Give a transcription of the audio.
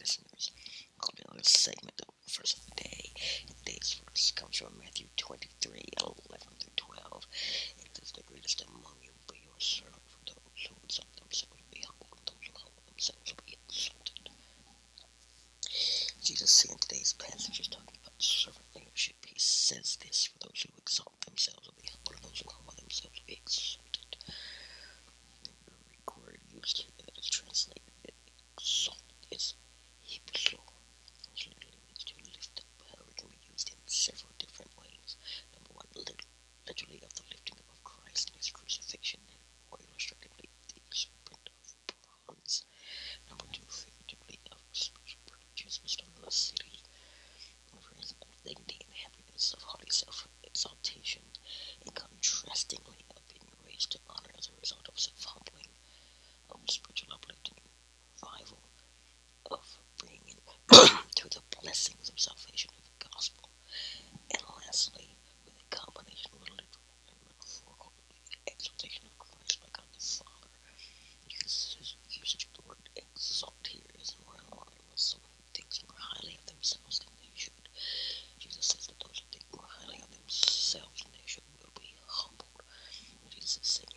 listeners. I'll be on this segment of the first of the day. Today's verse comes from Matthew 23, 11 through 12. It is The greatest among you but you are servant, for those who insult themselves will be humbled, and those who humble themselves will be insulted. Jesus, in today's passage, is talking about servant leadership. He says this, For those who exalt themselves processing.